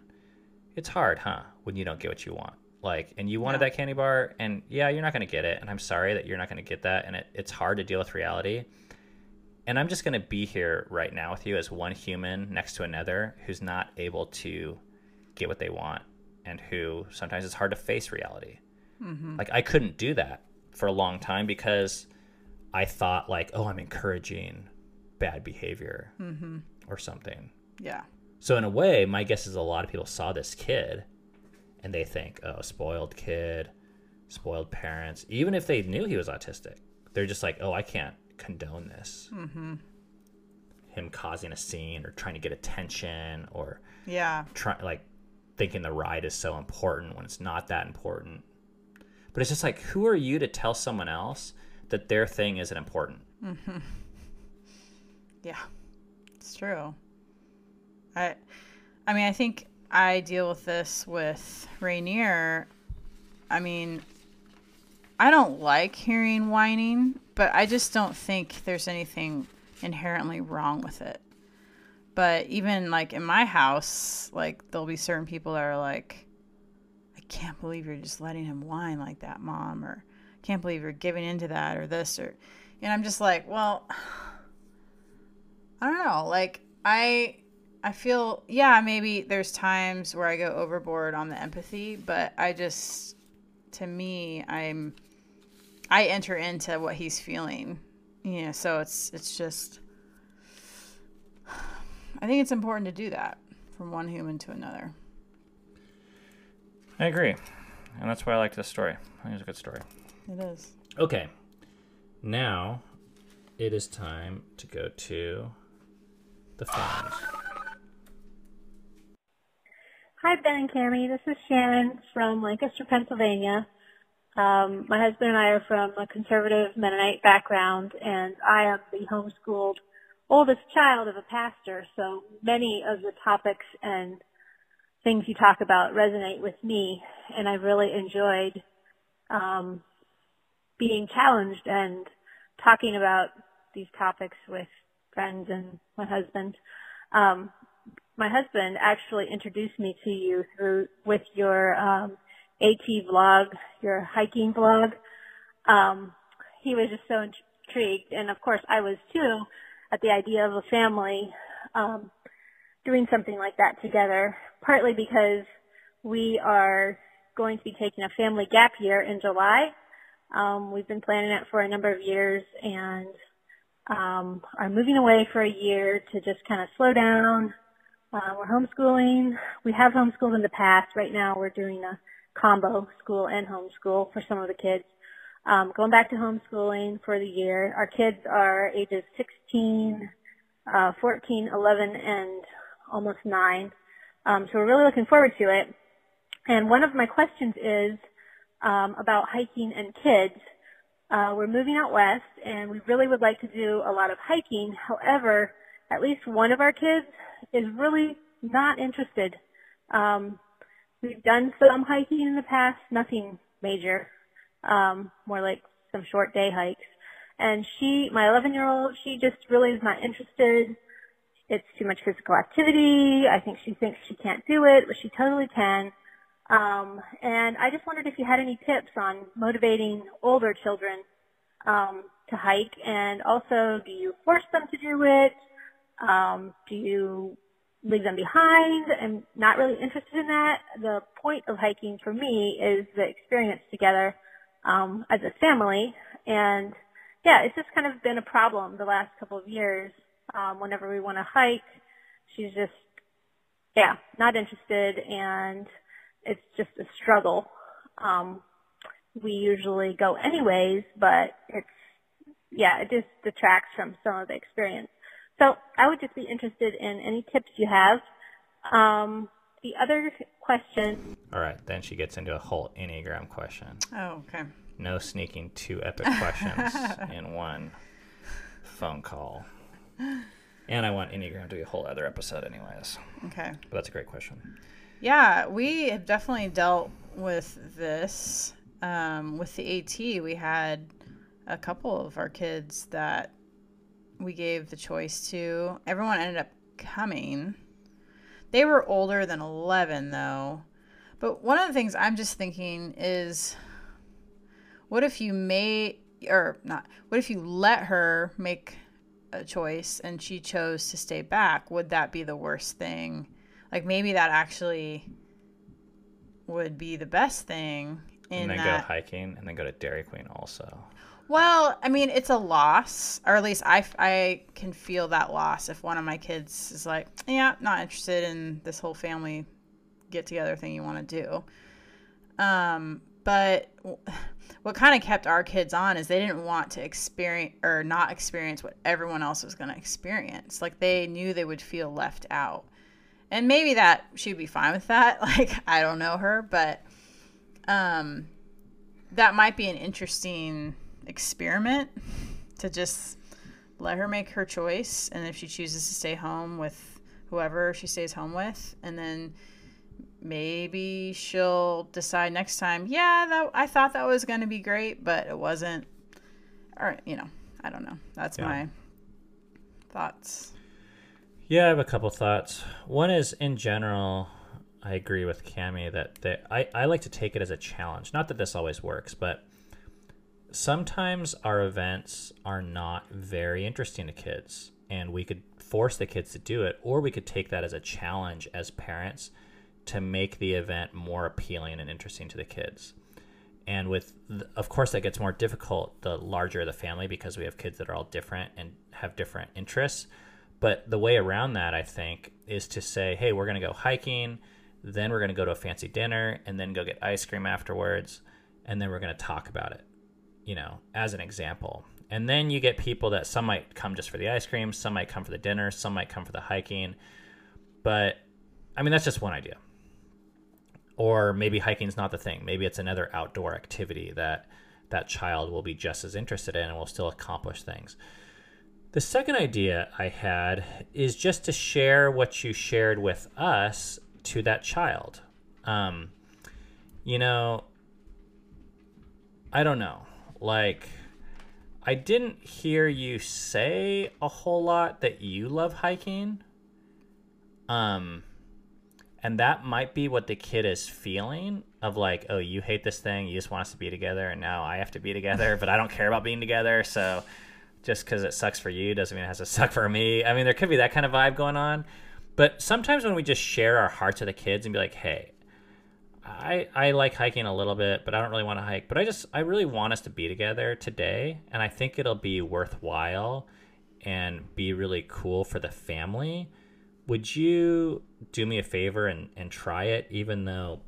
it's hard, huh? When you don't get what you want. Like, and you wanted Yeah. that candy bar, and yeah, you're not going to get it, and I'm sorry that you're not going to get that, and it, it's hard to deal with reality. And I'm just going to be here right now with you as one human next to another who's not able to get what they want, and who sometimes it's hard to face reality. Mm-hmm. Like, I couldn't do that for a long time because I thought like, oh, I'm encouraging bad behavior mm-hmm. Or something. Yeah. So in a way, my guess is a lot of people saw this kid and they think, oh, spoiled kid, spoiled parents. Even if they knew he was autistic, they're just like, oh, I can't condone this. Mm-hmm. Him causing a scene or trying to get attention or Yeah. try like thinking the ride is so important when it's not that important. But it's just like, who are you to tell someone else that their thing isn't important? Yeah, it's true. I, I mean, I think I deal with this with Rainier. I mean, I don't like hearing whining, but I just don't think there's anything inherently wrong with it. But even like in my house, like there'll be certain people that are like, I can't believe you're just letting him whine like that, mom, or I can't believe you're giving into that, or this, or, and I'm just like, well, I don't know. Like I I feel yeah, maybe there's times where I go overboard on the empathy, but I just to me, I'm I enter into what he's feeling. You know, so it's it's just I think it's important to do that from one human to another. I agree. And that's why I like this story. I think it's a good story. It is. Okay. Now it is time to go to the. Hi, Ben and Cami. This is Sharon from Lancaster, Pennsylvania. Um, my husband and I are from a conservative Mennonite background, and I am the homeschooled oldest child of a pastor, so many of the topics and things you talk about resonate with me, and I've really enjoyed um, being challenged and talking about these topics with friends and my husband. Um, my husband actually introduced me to you through with your um, AT vlog, your hiking vlog. Um, he was just so intrigued, and of course I was too, at the idea of a family um, doing something like that together. Partly because we are going to be taking a family gap year in July. Um, we've been planning it for a number of years, and um, are moving away for a year to just kind of slow down. Uh, we're homeschooling. We have homeschooled in the past. Right now, we're doing a combo school and homeschool for some of the kids. Um, going back to homeschooling for the year. Our kids are ages 16, uh, 14, 11, and almost 9. Um, so we're really looking forward to it. And one of my questions is um, about hiking and kids. Uh, we're moving out west, and we really would like to do a lot of hiking. However, at least one of our kids is really not interested. Um, we've done some hiking in the past, nothing major, um, more like some short day hikes. And she, my 11 year old, she just really is not interested. It's too much physical activity. I think she thinks she can't do it, but she totally can. Um, and I just wondered if you had any tips on motivating older children um, to hike, and also, do you force them to do it? Um, do you leave them behind? I'm not really interested in that. The point of hiking for me is the experience together um, as a family, and yeah, it's just kind of been a problem the last couple of years. Um, whenever we want to hike, she's just yeah not interested, and it's just a struggle. Um, we usually go anyways, but it's yeah, it just detracts from some of the experience. So I would just be interested in any tips you have. Um, the other question. All right, then she gets into a whole Enneagram question. Oh, okay. No sneaking two epic questions in one phone call. And I want Enneagram to be a whole other episode, anyways. Okay. But that's a great question. Yeah, we have definitely dealt with this. Um, with the AT, we had a couple of our kids that we gave the choice to. Everyone ended up coming. They were older than 11, though. But one of the things I'm just thinking is what if you made, or not, what if you let her make a choice and she chose to stay back? Would that be the worst thing? Like maybe that actually would be the best thing in and then that. go hiking and then go to Dairy Queen also. Well, I mean, it's a loss, or at least I, I can feel that loss if one of my kids is like, yeah, not interested in this whole family get together thing you want to do. Um, but what kind of kept our kids on is they didn't want to experience or not experience what everyone else was going to experience. Like they knew they would feel left out. And maybe that she'd be fine with that. Like I don't know her, but um that might be an interesting experiment to just let her make her choice and if she chooses to stay home with whoever she stays home with and then maybe she'll decide next time yeah that i thought that was going to be great but it wasn't or you know i don't know that's Yeah. my thoughts Yeah, I have a couple thoughts. One is in general, I agree with Cami that they, I, I like to take it as a challenge. Not that this always works, but sometimes our events are not very interesting to kids, and we could force the kids to do it, or we could take that as a challenge as parents to make the event more appealing and interesting to the kids. And with, th- of course, that gets more difficult the larger the family because we have kids that are all different and have different interests. But the way around that, I think, is to say, hey, we're going to go hiking, then we're going to go to a fancy dinner, and then go get ice cream afterwards, and then we're going to talk about it, you know, as an example. And then you get people that some might come just for the ice cream, some might come for the dinner, some might come for the hiking. But I mean, that's just one idea. Or maybe hiking's not the thing. Maybe it's another outdoor activity that that child will be just as interested in and will still accomplish things. The second idea I had is just to share what you shared with us to that child. Um, you know, I don't know. Like, I didn't hear you say a whole lot that you love hiking. Um, and that might be what the kid is feeling of like, oh, you hate this thing, you just want us to be together, and now I have to be together, but I don't care about being together, so just because it sucks for you doesn't mean it has to suck for me. I mean, there could be that kind of vibe going on. But sometimes when we just share our hearts with the kids and be like, hey, I, I like hiking a little bit, but I don't really want to hike. But I just, I really want us to be together today. And I think it'll be worthwhile and be really cool for the family. Would you do me a favor and, and try it, even though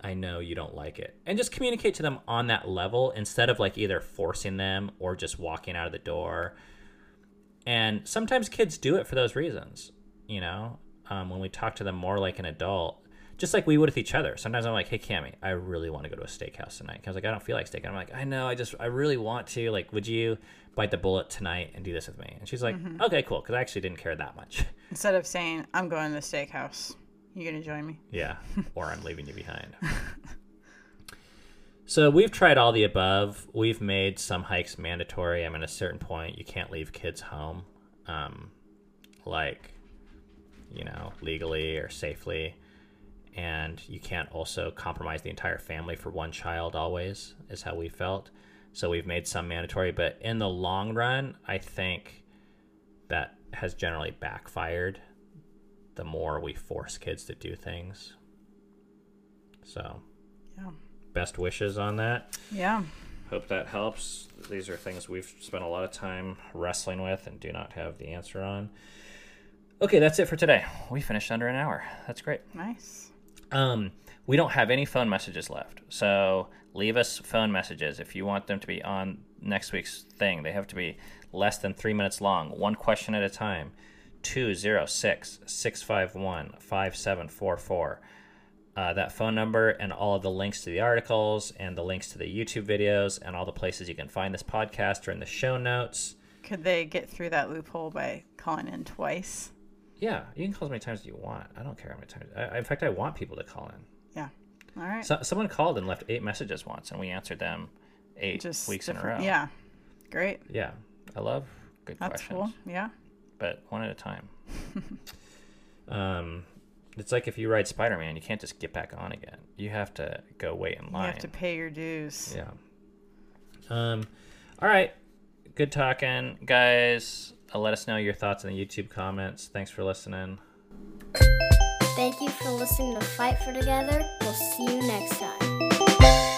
I know you don't like it. And just communicate to them on that level instead of like either forcing them or just walking out of the door. And sometimes kids do it for those reasons, you know, um, when we talk to them more like an adult, just like we would with each other. Sometimes I'm like, hey, Cami, I really want to go to a steakhouse tonight. I was like, I don't feel like steak. And I'm like, I know, I just, I really want to. Like, would you bite the bullet tonight and do this with me? And she's like, okay, cool. Because I actually didn't care that much. instead of saying i'm going to the steakhouse you gonna join me Yeah, or I'm leaving you behind. So we've tried all the above. We've made some hikes mandatory. I mean, at a certain point, you can't leave kids home, um, like, you know, legally or safely. And you can't also compromise the entire family for one child, always, is how we felt. So we've made some mandatory. But in the long run, I think that has generally backfired the more we force kids to do things. So, Yeah. best wishes on that. Yeah. Hope that helps. These are things we've spent a lot of time wrestling with and do not have the answer on. Okay, that's it for today. We finished under an hour. That's great. Nice. Um, we don't have any phone messages left, so leave us phone messages if you want them to be on next week's thing. They have to be less than three minutes long, one question at a time. 206 651 5744. Uh, that phone number and all of the links to the articles and the links to the YouTube videos and all the places you can find this podcast are in the show notes. Could they get through that loophole by calling in twice? Yeah, you can call as many times as you want. I don't care how many times. I, in fact, I want people to call in. Yeah. All right. So, someone called and left eight messages once, and we answered them eight Just weeks in a row. Yeah. Great. Yeah, I love good That's questions, cool. Yeah. But one at a time. um, it's like if you ride Spider Man, you can't just get back on again. You have to go wait in line. You have to pay your dues. Yeah. Um, all right. Good talking, guys. Uh, let us know your thoughts in the YouTube comments. Thanks for listening. Thank you for listening to Fight for Together. We'll see you next time.